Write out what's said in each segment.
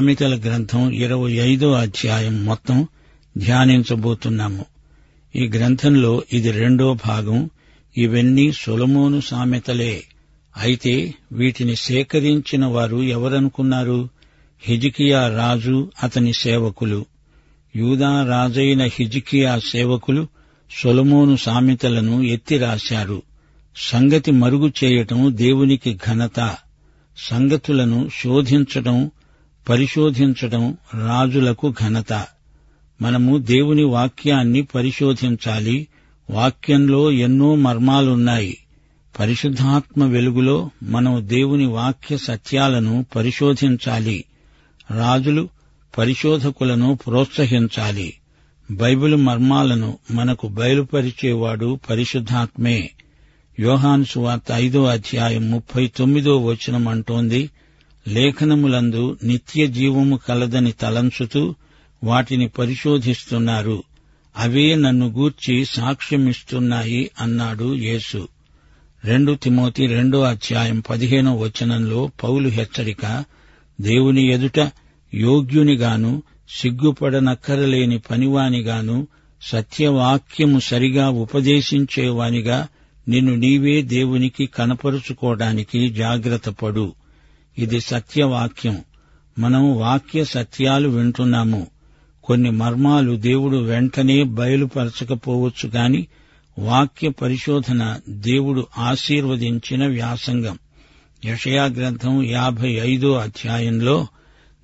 సామెతల గ్రంథం ఇరవై ఐదో అధ్యాయం మొత్తం ధ్యానించబోతున్నాము. ఈ గ్రంథంలో ఇది రెండో భాగం. ఇవన్నీ సొలమోను సామెతలే. అయితే వీటిని సేకరించిన వారు ఎవరనుకున్నారు? హిజికియా రాజు అతని సేవకులు. యూదా రాజైన హిజికియా సేవకులు సొలమోను సామెతలను ఎత్తి రాశారు. సంగతి మరుగు చేయటం దేవునికి ఘనత. సంగతులను శోధించటం పరిశోధించటం రాజులకు ఘనత. మనము దేవుని వాక్యాన్ని పరిశోధించాలి. వాక్యంలో ఎన్నో మర్మాలున్నాయి. పరిశుద్ధాత్మ వెలుగులో మనం దేవుని వాక్య సత్యాలను పరిశోధించాలి. రాజులు పరిశోధకులను ప్రోత్సహించాలి. బైబిల్ మర్మాలను మనకు బయలుపరిచేవాడు పరిశుద్ధాత్మే. యోహాను సువార్త ఐదో అధ్యాయం ముప్పై తొమ్మిదో వచనం అంటోంది లేఖనములందు నిత్య జీవము కలదని తలంచుతూ వాటిని పరిశోధిస్తున్నారు. అవే నన్ను గూర్చి సాక్ష్యమిస్తున్నాయి అన్నాడు యేసు. రెండు తిమోతి రెండో అధ్యాయం పదిహేనో వచనంలో పౌలు హెచ్చరిక దేవుని ఎదుట యోగ్యునిగాను సిగ్గుపడనక్కరలేని పనివానిగాను సత్యవాక్యము సరిగా ఉపదేశించేవానిగా నిన్ను నీవే దేవునికి కనపరుచుకోవడానికి జాగ్రత్తపడు ఇది సత్యవాక్యం. మనం వాక్య సత్యాలు వింటున్నాము. కొన్ని మర్మాలు దేవుడు వెంటనే బయలుపరచకపోవచ్చు గాని వాక్య పరిశోధన దేవుడు ఆశీర్వదించిన వ్యాసంగం. యషయా గ్రంథం యాభై ఐదో అధ్యాయంలో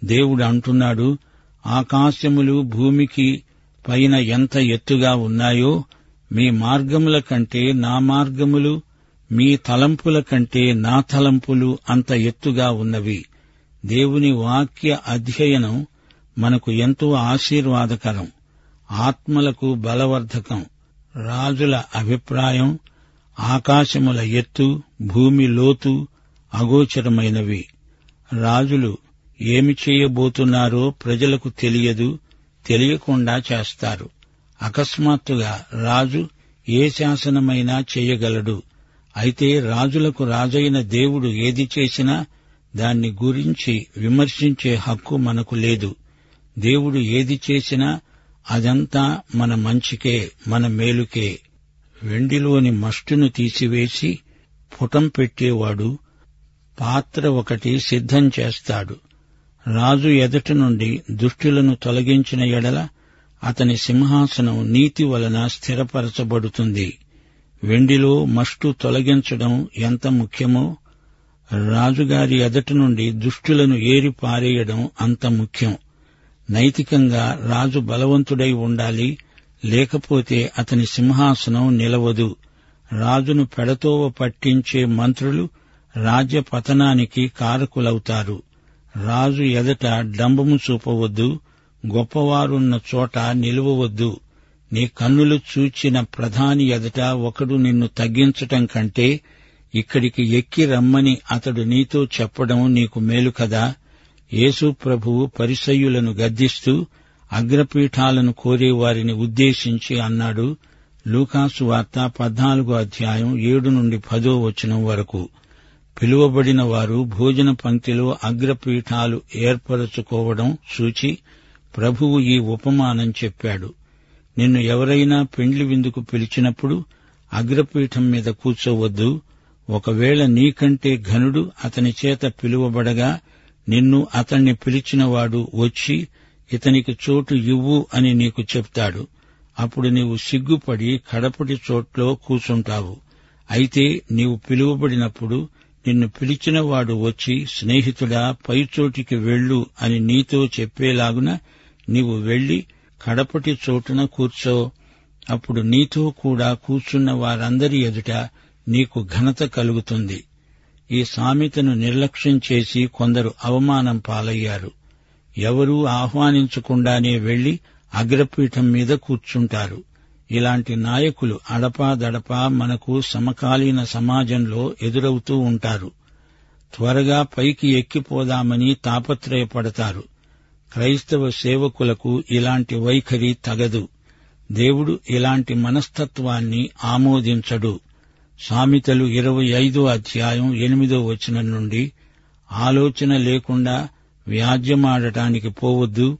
దేవుడు అంటున్నాడు ఆకాశములు భూమికి పైన ఎంత ఎత్తుగా ఉన్నాయో మీ మార్గముల కంటే నా మార్గములు మీ తలంపుల కంటే నా తలంపులు అంత ఎత్తుగా ఉన్నవి. దేవుని వాక్య అధ్యయనం మనకు ఎంతో ఆశీర్వాదకరం. ఆత్మలకు బలవర్ధకం. రాజుల అభిప్రాయం ఆకాశముల ఎత్తు భూమి లోతు అగోచరమైనవి. రాజులు ఏమి చేయబోతున్నారో ప్రజలకు తెలియదు తెలియకుండా చేస్తారు. అకస్మాత్తుగా రాజు ఏ శాసనమైనా చేయగలడు. అయితే రాజులకు రాజైన దేవుడు ఏది చేసినా దాన్ని గురించి విమర్శించే హక్కు మనకు లేదు. దేవుడు ఏది చేసినా అదంతా మన మంచికే మన మేలుకే. వెండిలోని మస్టును తీసివేసి పుటం పెట్టేవాడు పాత్ర ఒకటి సిద్ధం చేస్తాడు. రాజు ఎదటి నుండి దుష్టులను తొలగించిన ఎడల అతని సింహాసనం నీతి వలన స్థిరపరచబడుతుంది. వెండిలో మస్టు తొలగించడం ఎంత ముఖ్యమో రాజుగారి ఎదటి నుండి దుష్టులను ఏరి పారేయడం అంత ముఖ్యం. నైతికంగా రాజు బలవంతుడై ఉండాలి లేకపోతే అతని సింహాసనం నిలవదు. రాజును పెడతోవ పట్టించే మంత్రులు రాజ్య పతనానికి కారకులవుతారు. రాజు ఎదట డంబము చూపవద్దు గొప్పవారున్న చోట నిలువవద్దు. నీ కన్నులు చూచిన ప్రధాని ఎదుట ఒకడు నిన్ను తగ్గించటం కంటే ఇక్కడికి ఎక్కి రమ్మని అతడు నీతో చెప్పడం నీకు మేలు కదా. యేసు ప్రభువు పరిసయ్యులను గద్దిస్తూ అగ్రపీఠాలను కోరేవారిని ఉద్దేశించి అన్నాడు లూకాసు వార్త పద్నాలుగో అధ్యాయం ఏడు నుండి పదో వచనం వరకు. పిలువబడిన వారు భోజన పంక్తిలో అగ్రపీఠాలు ఏర్పరచుకోవడం సూచి ప్రభువు ఈ ఉపమానం చెప్పాడు. నిన్ను ఎవరైనా పెండ్లి విందుకు పిలిచినప్పుడు అగ్రపీఠం మీద కూర్చోవద్దు. ఒకవేళ నీకంటే ఘనుడు అతని చేత పిలువబడగా నిన్ను అతన్ని పిలిచినవాడు వచ్చి ఇతనికి చోటు ఇవ్వు అని నీకు చెప్తాడు. అప్పుడు నీవు సిగ్గుపడి కడపటి చోట్లో కూర్చుంటావు. అయితే నీవు పిలువబడినప్పుడు నిన్ను పిలిచినవాడు వచ్చి స్నేహితుడా పైచోటికి వెళ్ళు అని నీతో చెప్పేలాగున నీవు వెళ్ళి కడపటి చోటున కూర్చో. అప్పుడు నీతో కూడా కూర్చున్న వారందరి ఎదుట నీకు ఘనత కలుగుతుంది. ఈ సామెతను నిర్లక్ష్యం చేసి కొందరు అవమానం పాలయ్యారు. ఎవరూ ఆహ్వానించకుండానే వెళ్ళి అగ్రపీఠం మీద కూర్చుంటారు. ఇలాంటి నాయకులు అడపాదడపా మనకు సమకాలీన సమాజంలో ఎదురవుతూ ఉంటారు. త్వరగా పైకి ఎక్కిపోదామని తాపత్రయపడతారు. క్రైస్తవ సేవకులకు ఇలాంటి వైఖరి తగదు. దేవుడు ఇలాంటి మనస్తత్వాన్ని ఆమోదించడు. సామెతలు ఇరవై ఐదో అధ్యాయం ఎనిమిదో వచనం నుండి ఆలోచన లేకుండా వ్యాజ్యమాడటానికి పోవద్దు.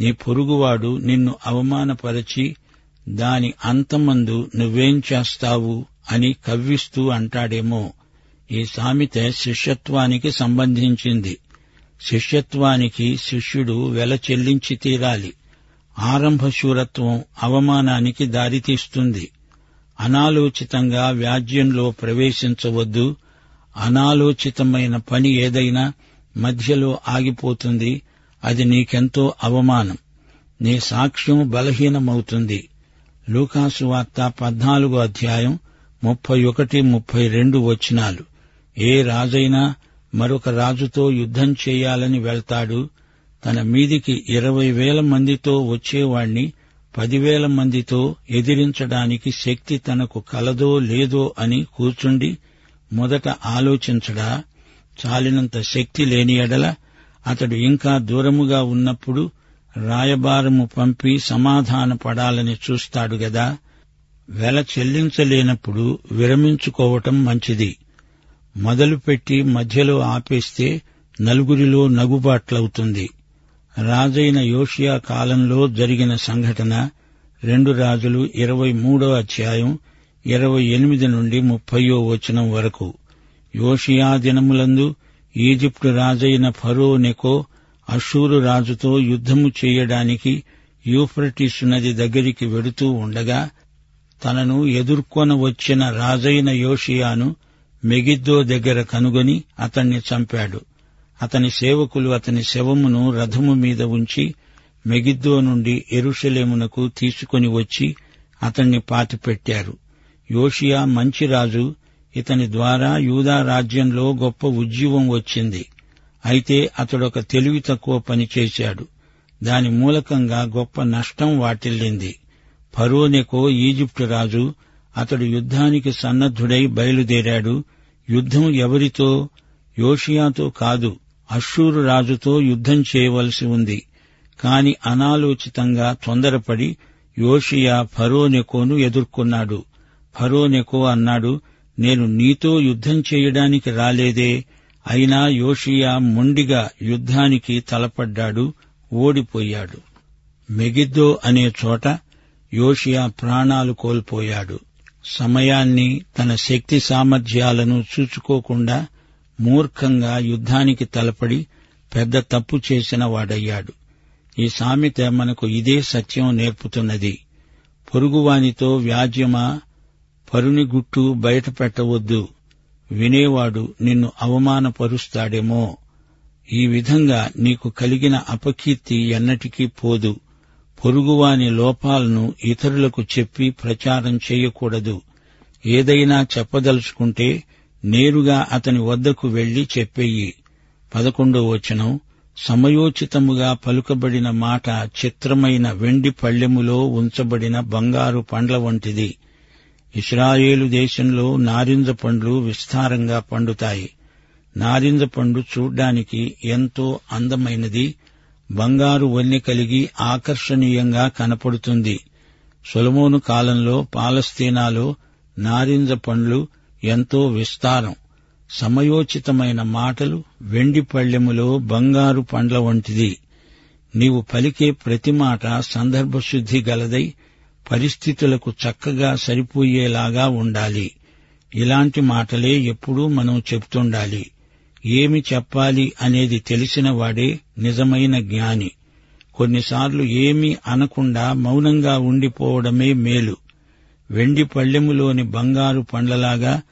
నీ పొరుగువాడు నిన్ను అవమానపరచి దాని అంతమందు నువ్వేం చేస్తావు అని కవ్విస్తూ అంటాడేమో. ఈ సామెత శిష్యత్వానికి సంబంధించింది. శిష్యత్వానికి శిష్యుడు వెల చెల్లించి తీరాలి. ఆరంభ శూరత్వం అవమానానికి దారితీస్తుంది అనాలోచితంగా వ్యాజ్యంలో ప్రవేశించవద్దు. అనాలోచితమైన పని ఏదైనా మధ్యలో ఆగిపోతుంది. అది నీకెంతో అవమానం. నీ సాక్ష్యం బలహీనమవుతుంది. లూకాసు వార్త పద్నాలుగో అధ్యాయం ముప్పై ఒకటి ముప్పై రెండు వచనాలు. ఏ రాజైనా మరొక రాజుతో యుద్ధం చేయాలని వెళ్తాడు. తన మీదికి ఇరవై వేల మందితో వచ్చేవాణ్ణి పదివేల మందితో ఎదిరించడానికి శక్తి తనకు కలదో లేదో అని కూర్చుండి మొదట ఆలోచించడా. చాలినంత శక్తి లేని ఎడల అతడు ఇంకా దూరముగా ఉన్నప్పుడు రాయబారము పంపి సమాధానపడాలని చూస్తాడు గదా. వెల చెల్లించలేనప్పుడు విరమించుకోవటం మంచిది. మొదలుపెట్టి మధ్యలో ఆపేస్తే నలుగురిలో నగుబాట్లవుతుంది. రాజైన యోషియా కాలంలో జరిగిన సంఘటన రెండు రాజులు ఇరవై మూడో అధ్యాయం ఇరవై ఎనిమిది నుండి ముప్పయో వచనం వరకు. యోషియా దినములందు ఈజిప్టు రాజైన ఫరో నెకో అషూరు రాజుతో యుద్ధము చేయడానికి యూఫ్రటిస్ నది దగ్గరికి వెడుతూ ఉండగా తనను ఎదుర్కొన వచ్చిన రాజైన యోషియాను మెగిద్దో దగ్గర కనుగొని అతణ్ణి చంపాడు. అతని సేవకులు అతని శవమును రథము మీద ఉంచి మెగిద్దో నుండి ఎరుషలేమునకు తీసుకొని వచ్చి అతణ్ణి పాతిపెట్టారు. యోషియా మంచి రాజు ఇతని ద్వారా యూదా రాజ్యంలో గొప్ప ఉజ్జీవం వచ్చింది. అయితే అతడొక తెలివి తక్కువ పని చేశాడు. దాని మూలకంగా గొప్ప నష్టం వాటిల్లింది. ఫరోనెకో ఈజిప్టు రాజు అతడు యుద్ధానికి సన్నద్ధుడై బయలుదేరాడు. యుద్ధం ఎవరితో? యోషియాతో కాదు. అశ్షూరు రాజుతో యుద్ధం చేయవలసి ఉంది. కాని అనాలోచితంగా తొందరపడి యోషియా ఫరోనెకోను ఎదుర్కొన్నాడు. ఫరోనెకో అన్నాడు నేను నీతో యుద్ధం చేయడానికి రాలేదే. అయినా యోషియా మొండిగా యుద్ధానికి తలపడ్డాడు ఓడిపోయాడు. మెగిద్దో అనే చోట యోషియా ప్రాణాలు కోల్పోయాడు. సమయాన్ని తన శక్తి సామర్థ్యాలను చూచుకోకుండా మూర్ఖంగా యుద్ధానికి తలపడి పెద్ద తప్పు చేసిన వాడయ్యాడు. ఈ సామెత మనకు ఇదే సత్యం నేర్పుతున్నది. పొరుగువానితో వ్యాజ్యమా పరుని గుట్టు బయట పెట్టవద్దు వినేవాడు నిన్ను అవమానపరుస్తాడేమో. ఈ విధంగా నీకు కలిగిన అపకీర్తి ఎన్నటికీ పోదు. పొరుగువాని లోపాలను ఇతరులకు చెప్పి ప్రచారం చేయకూడదు. ఏదైనా చెప్పదలుచుకుంటే నేరుగా అతని వద్దకు వెళ్ళి చెప్పెయ్యి పదకొండో వచనం. సమయోచితముగా పలుకబడిన మాట చిత్రమైన వెండి పళ్ళెములో ఉంచబడిన బంగారు పండ్ల వంటిది. ఇస్రాయేలు దేశంలో నారింజ పండ్లు విస్తారంగా పండుతాయి. నారింజ పండు చూడ్డానికి ఎంతో అందమైనది. బంగారు వన్నె కలిగి ఆకర్షణీయంగా కనపడుతుంది. సొలమోను కాలంలో పాలస్తీనాలో నారింజ పండ్లు ఎంతో విస్తారం. సమయోచితమైన మాటలు వెండి పళ్ళెములో బంగారు పండ్ల వంటిది. నీవు పలికే ప్రతి మాట సందర్భశుద్ధి గలదై పరిస్థితులకు చక్కగా సరిపోయేలాగా ఉండాలి. ఇలాంటి మాటలే ఎప్పుడూ మనం చెప్తుండాలి ఏమి చెప్పాలి అనేది తెలిసిన వాడే నిజమైన జ్ఞాని. కొన్నిసార్లు ఏమీ అనకుండా మౌనంగా ఉండిపోవడమే మేలు. వెండి పళ్ళెములోని బంగారు పండ్లలాగా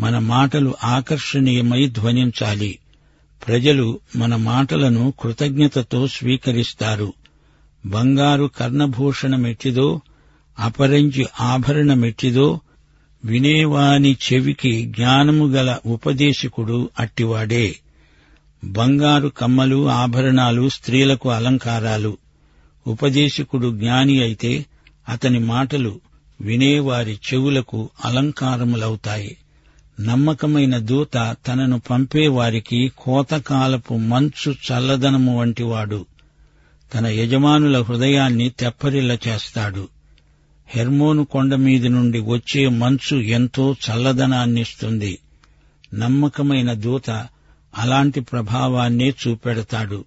మన మాటలు ఆకర్షణీయమై ధ్వనించాలి. ప్రజలు మన మాటలను కృతజ్ఞతతో స్వీకరిస్తారు. బంగారు కర్ణభూషణమెట్టిదో అపరంజి ఆభరణమెట్టిదో వినేవాని చెవికి జ్ఞానము గల ఉపదేశకుడు అట్టివాడే. బంగారు కమ్మలు ఆభరణాలు స్త్రీలకు అలంకారాలు. ఉపదేశకుడు జ్ఞాని అయితే అతని మాటలు వినేవారి చెవులకు అలంకారములవుతాయి. నమ్మకమైన దూత తనను పంపేవారికి కోతకాలపు మంచు చల్లదనము వంటివాడు. తన యజమానుల హృదయాన్ని తెప్పరిల్ల చేస్తాడు. హెర్మోను కొండ మీది నుండి వచ్చే మంచు ఎంతో చల్లదనాన్నిస్తుంది. నమ్మకమైన దూత అలాంటి ప్రభావాన్నే చూపెడతాడు.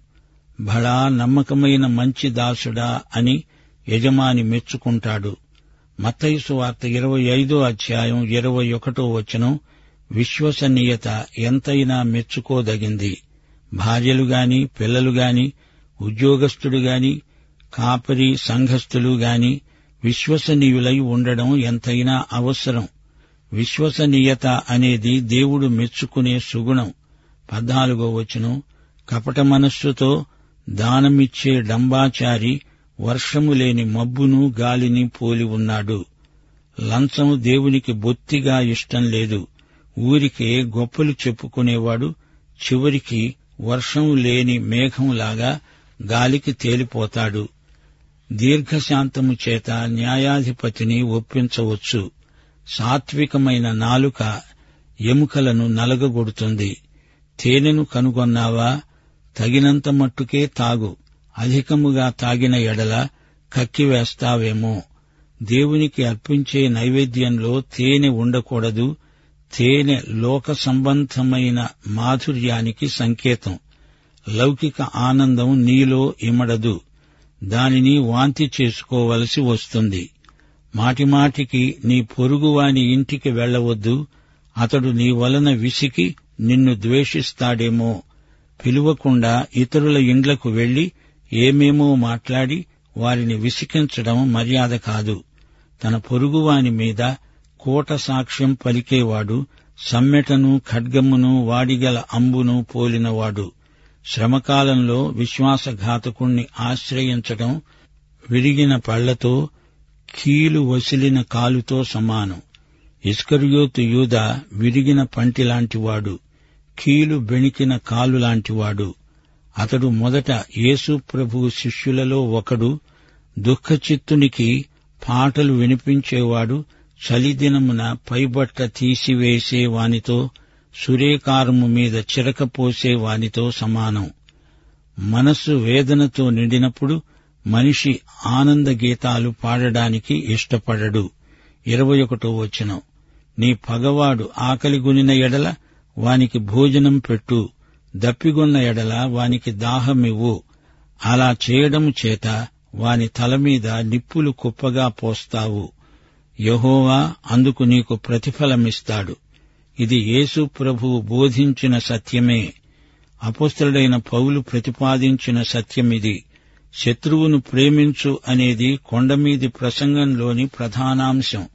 బడా నమ్మకమైన మంచి దాసుడా అని యజమాని మెచ్చుకుంటాడు. మత్తయిసు వార్త ఇరవై ఐదో అధ్యాయం ఇరవై ఒకటో వచనం విశ్వసనీయత ఎంతైనా మెచ్చుకోదగింది. భార్యలుగాని పిల్లలుగాని పిల్లలు ఉద్యోగస్తుడు కాపరి సంఘస్థులు గాని విశ్వసనీయులై ఉండడం ఎంతైనా అవసరం. విశ్వసనీయత అనేది దేవుడు మెచ్చుకునే సుగుణం. పద్నాలుగో వచనం. కపట మనస్సుతో దానమిచ్చే డంబాచారి వర్షము లేని మబ్బును గాలిని పోలి ఉన్నాడు. లంచం దేవునికి బొత్తిగా ఇష్టం లేదు. ఊరికే గొప్పలు చెప్పుకునేవాడు చివరికి వర్షం లేని మేఘంలాగా గాలికి తేలిపోతాడు. దీర్ఘశాంతము చేత న్యాయాధిపతిని ఒప్పించవచ్చు. సాత్వికమైన నాలుక ఎముకలను నలగగొడుతుంది. తేనెను కనుగొన్నావా? తగినంత మట్టుకే తాగు. అధికముగా తాగిన ఎడల కక్కివేస్తావేమో దేవునికి అర్పించే నైవేద్యంలో తేనె ఉండకూడదు. తేనె లోక సంబంధమైన మాధుర్యానికి సంకేతం. లౌకిక ఆనందం నీలో ఇమడదు. దానిని వాంతి చేసుకోవలసి వస్తుంది. మాటిమాటికి నీ పొరుగువాని ఇంటికి వెళ్ళవద్దు అతడు నీ వలన విసికి నిన్ను ద్వేషిస్తాడేమో. పిలువకుండా ఇతరుల ఇండ్లకు వెళ్ళి ఏమేమో మాట్లాడి వారిని విసికించడం మర్యాద కాదు. తన పొరుగువాని మీద కోట సాక్ష్యం పలికేవాడు సమ్మెటను ఖడ్గమును వాడిగల అంబును పోలినవాడు. శ్రమకాలంలో విశ్వాసఘాతకుణ్ణి ఆశ్రయించడం విరిగిన పళ్ళతో కీలు వసిలిన కాలుతో సమానం. ఇస్కర్యోతు యూద విరిగిన పంటిలాంటివాడు కీలు బెణికిన కాలు లాంటివాడు. అతడు మొదట యేసు ప్రభువు శిష్యులలో ఒకడు దుఃఖచిత్తునికి పాటలు వినిపించేవాడు చలిదినమున పైబట్ట తీసివేసే వానితో సురేకారము మీద చిరకపోసే వానితో సమానం. మనస్సు వేదనతో నిండినప్పుడు మనిషి ఆనంద గీతాలు పాడడానికి ఇష్టపడడు. ఇరవై ఒకటో వచనం. నీ పగవాడు ఆకలిగొనిన ఎడల వానికి భోజనం పెట్టు. దప్పిగొన్న ఎడల వానికి దాహమివ్వు. అలా చేయడం చేత వాని తల మీద నిప్పులు కుప్పగా పోస్తావు. యహోవా అందుకు నీకు ప్రతిఫలమిస్తాడు. ఇది యేసు ప్రభువు బోధించిన సత్యమే. అపుస్తుడైన పౌలు ప్రతిపాదించిన సత్యమిది. శత్రువును ప్రేమించు అనేది కొండమీది ప్రసంగంలోని ప్రధానాంశం.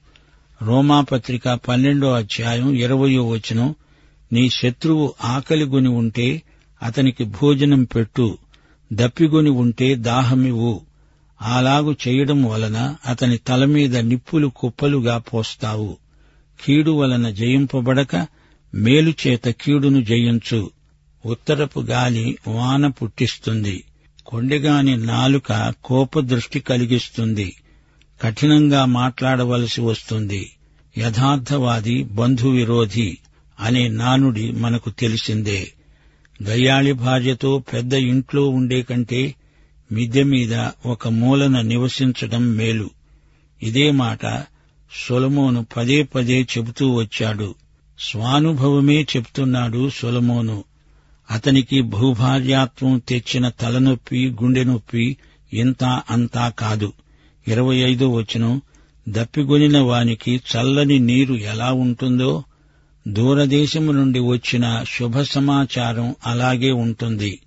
రోమాపత్రిక పన్నెండో అధ్యాయం ఇరవయో వచనం నీ శత్రువు ఆకలిగొని ఉంటే అతనికి భోజనం పెట్టు దప్పిగొని ఉంటే దాహమివ్వు. అలాగు చేయడం వలన అతని తల మీద నిప్పులు కుప్పలుగా పోస్తావు. కీడు వలన జయింపబడక మేలు చేత కీడును జయించు. ఉత్తరపు గాలి వాన పుట్టిస్తుంది. కొండెగాని నాలుక కోపదృష్టి కలిగిస్తుంది. కఠినంగా మాట్లాడవలసి వస్తుంది. యథార్థవాది బంధు విరోధి అనే నానుడి మనకు తెలిసిందే. గయ్యాళి భార్యతో పెద్ద ఇంట్లో ఉండే కంటే మిద్దె మీద ఒక మూలన నివసించడం మేలు. ఇదే మాట సొలమోను పదే పదే చెబుతూ వచ్చాడు. స్వానుభవమే చెప్తున్నాడు సొలమోను. అతనికి భూభార్యాత్వం తెచ్చిన తలనొప్పి గుండె నొప్పి ఇంత అంతా కాదు. ఇరవై ఐదో వచనం దప్పిగొనిన వానికి చల్లని నీరు ఎలా ఉంటుందో దూరదేశము నుండి వచ్చిన శుభ సమాచారం అలాగే ఉంటుంది.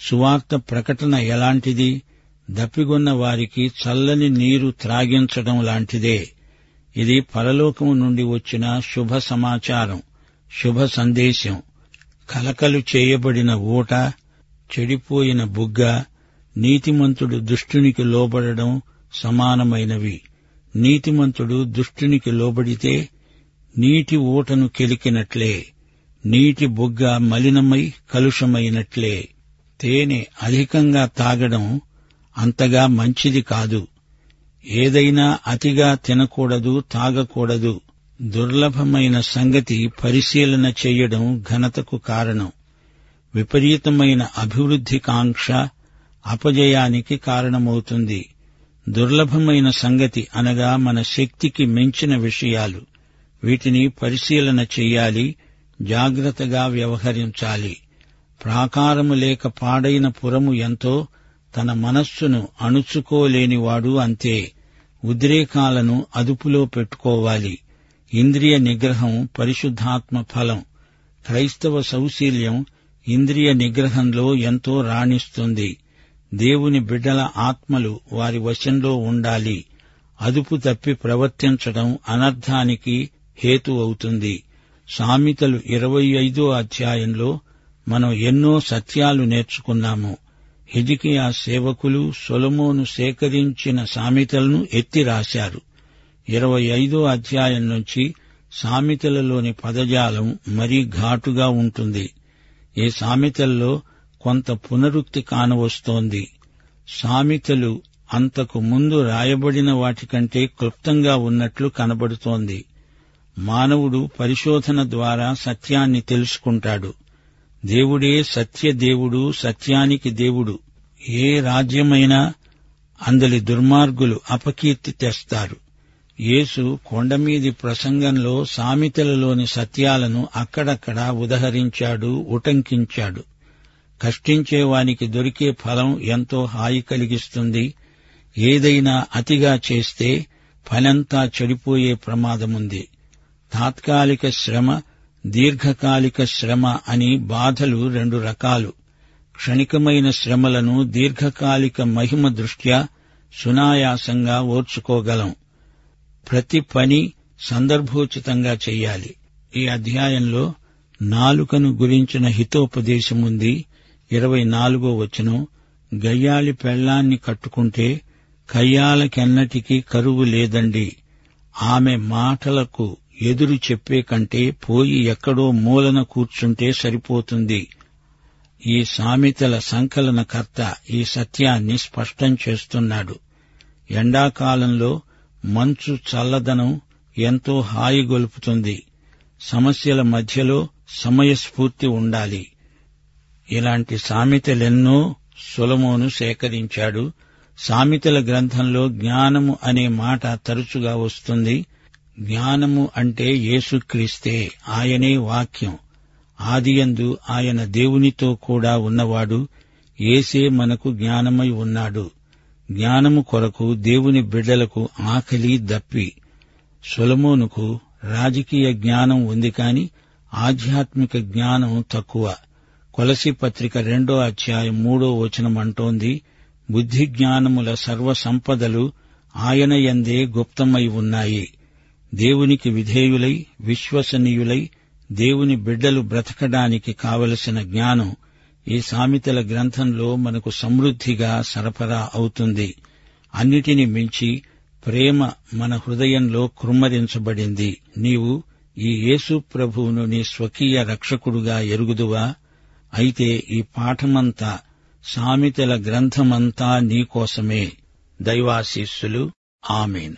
సువార్త ప్రకటన ఎలాంటిది? దప్పిగొన్న వారికి చల్లని నీరు త్రాగించడం లాంటిదే. ఇది పరలోకము నుండి వచ్చిన శుభ సమాచారం శుభ సందేశం. కలకలు చేయబడిన ఊట చెడిపోయిన బుగ్గ నీతిమంతుడు దుష్టునికి లోబడడం సమానమైనవి. నీతిమంతుడు దుష్టునికి లోబడితే నీటి ఊటను కెలికినట్లే నీటి బుగ్గ మలినమై కలుషమైనట్లే. తేనె అధికంగా తాగడం అంతగా మంచిది కాదు. ఏదైనా అతిగా తినకూడదు తాగకూడదు దుర్లభమైన సంగతి పరిశీలన చెయ్యడం ఘనతకు కారణం. విపరీతమైన అభివృద్ధి కాంక్ష అపజయానికి కారణమవుతుంది. దుర్లభమైన సంగతి అనగా మన శక్తికి మించిన విషయాలు. వీటిని పరిశీలన చెయ్యాలి జాగ్రత్తగా వ్యవహరించాలి. ప్రాకారము లేక పాడైన పురము ఎంతో తన మనస్సును అణుచుకోలేనివాడు అంతే. ఉద్రేకాలను అదుపులో పెట్టుకోవాలి. ఇంద్రియ నిగ్రహం పరిశుద్ధాత్మ ఫలం. క్రైస్తవ సౌశీల్యం ఇంద్రియ నిగ్రహంలో ఎంతో రాణిస్తుంది. దేవుని బిడ్డల ఆత్మలు వారి వశంలో ఉండాలి. అదుపు తప్పి ప్రవర్తించడం అనర్థానికి హేతు అవుతుంది. సామెతలు ఇరవై ఐదో అధ్యాయంలో మనం ఎన్నో సత్యాలు నేర్చుకున్నాము. హిజికియా సేవకులు సొలమోను సేకరించిన సామెతలను ఎత్తి రాశారు. ఇరవై ఐదో అధ్యాయం నుంచి సామెతలలోని పదజాలం మరీ ఘాటుగా ఉంటుంది. ఈ సామెతల్లో కొంత పునరుక్తి కానవస్తోంది. సామెతలు అంతకు ముందు రాయబడిన వాటికంటే క్లుప్తంగా ఉన్నట్లు కనబడుతోంది. మానవుడు పరిశోధన ద్వారా సత్యాన్ని తెలుసుకుంటాడు. దేవుడే సత్య దేవుడు సత్యానికి దేవుడు. ఏ రాజ్యమైనా అందలి దుర్మార్గులు అపకీర్తి తెస్తారు. యేసు కొండమీది ప్రసంగంలో సామెతలలోని సత్యాలను అక్కడక్కడ ఉదహరించాడు ఉటంకించాడు. కష్టించేవానికి దొరికే ఫలం ఎంతో హాయి కలిగిస్తుంది. ఏదైనా అతిగా చేస్తే ఫలంతా చెడిపోయే ప్రమాదముంది. తాత్కాలిక శ్రమ దీర్ఘకాలిక శ్రమ అని బాధలు రెండు రకాలు. క్షణికమైన శ్రమలను దీర్ఘకాలిక మహిమ దృష్ట్యా సునాయాసంగా ఓర్చుకోగలం. ప్రతి పని సందర్భోచితంగా చెయ్యాలి. ఈ అధ్యాయంలో నాలుకను గురించిన హితోపదేశముంది ఇరవై నాలుగో వచనం గయ్యాలి పెళ్ళాన్ని కట్టుకుంటే కయ్యాలకెన్నటికీ కరువు లేదండి. ఆమె మాటలకు ఎదురు చెప్పే కంటే పోయి ఎక్కడో మూలన కూర్చుంటే సరిపోతుంది. ఈ సామెతల సంకలనకర్త ఈ సత్యాన్ని స్పష్టం చేస్తున్నాడు. ఎండాకాలంలో మంచు చల్లదనం ఎంతో హాయిగొలుపుతుంది. సమస్యల మధ్యలో సమయస్ఫూర్తి ఉండాలి. ఇలాంటి సామెతలెన్నో సులమోను సేకరించాడు. సామెతల గ్రంథంలో జ్ఞానము అనే మాట తరచుగా వస్తుంది. జ్ఞానము అంటే యేసుక్రీస్తే ఆయనే వాక్యం. ఆదియందు ఆయన దేవునితో కూడా ఉన్నవాడు ఏసే మనకు జ్ఞానమై ఉన్నాడు. జ్ఞానము కొరకు దేవుని బిడ్డలకు ఆకలి దప్పి. సొలమోనుకు రాజకీయ జ్ఞానం ఉంది కాని ఆధ్యాత్మిక జ్ఞానం తక్కువ. కొలసి పత్రిక రెండో అధ్యాయం మూడో వచనం అంటోంది బుద్ధి జ్ఞానముల సర్వ సంపదలు ఆయన యందే గుప్తమై ఉన్నాయి. దేవునికి విధేయులై విశ్వసనీయులై దేవుని బిడ్డలు బ్రతకడానికి కావలసిన జ్ఞానం ఈ సామెతల గ్రంథంలో మనకు సమృద్ధిగా సరఫరా అవుతుంది. అన్నిటిని మించి ప్రేమ మన హృదయంలో కృమ్మరించబడింది. నీవు ఈ యేసు ప్రభువును నీ స్వకీయ రక్షకుడుగా ఎరుగుదువా? అయితే ఈ పాఠమంతా సామెతల గ్రంథమంతా నీకోసమే దైవాశీస్సులు. ఆమెను.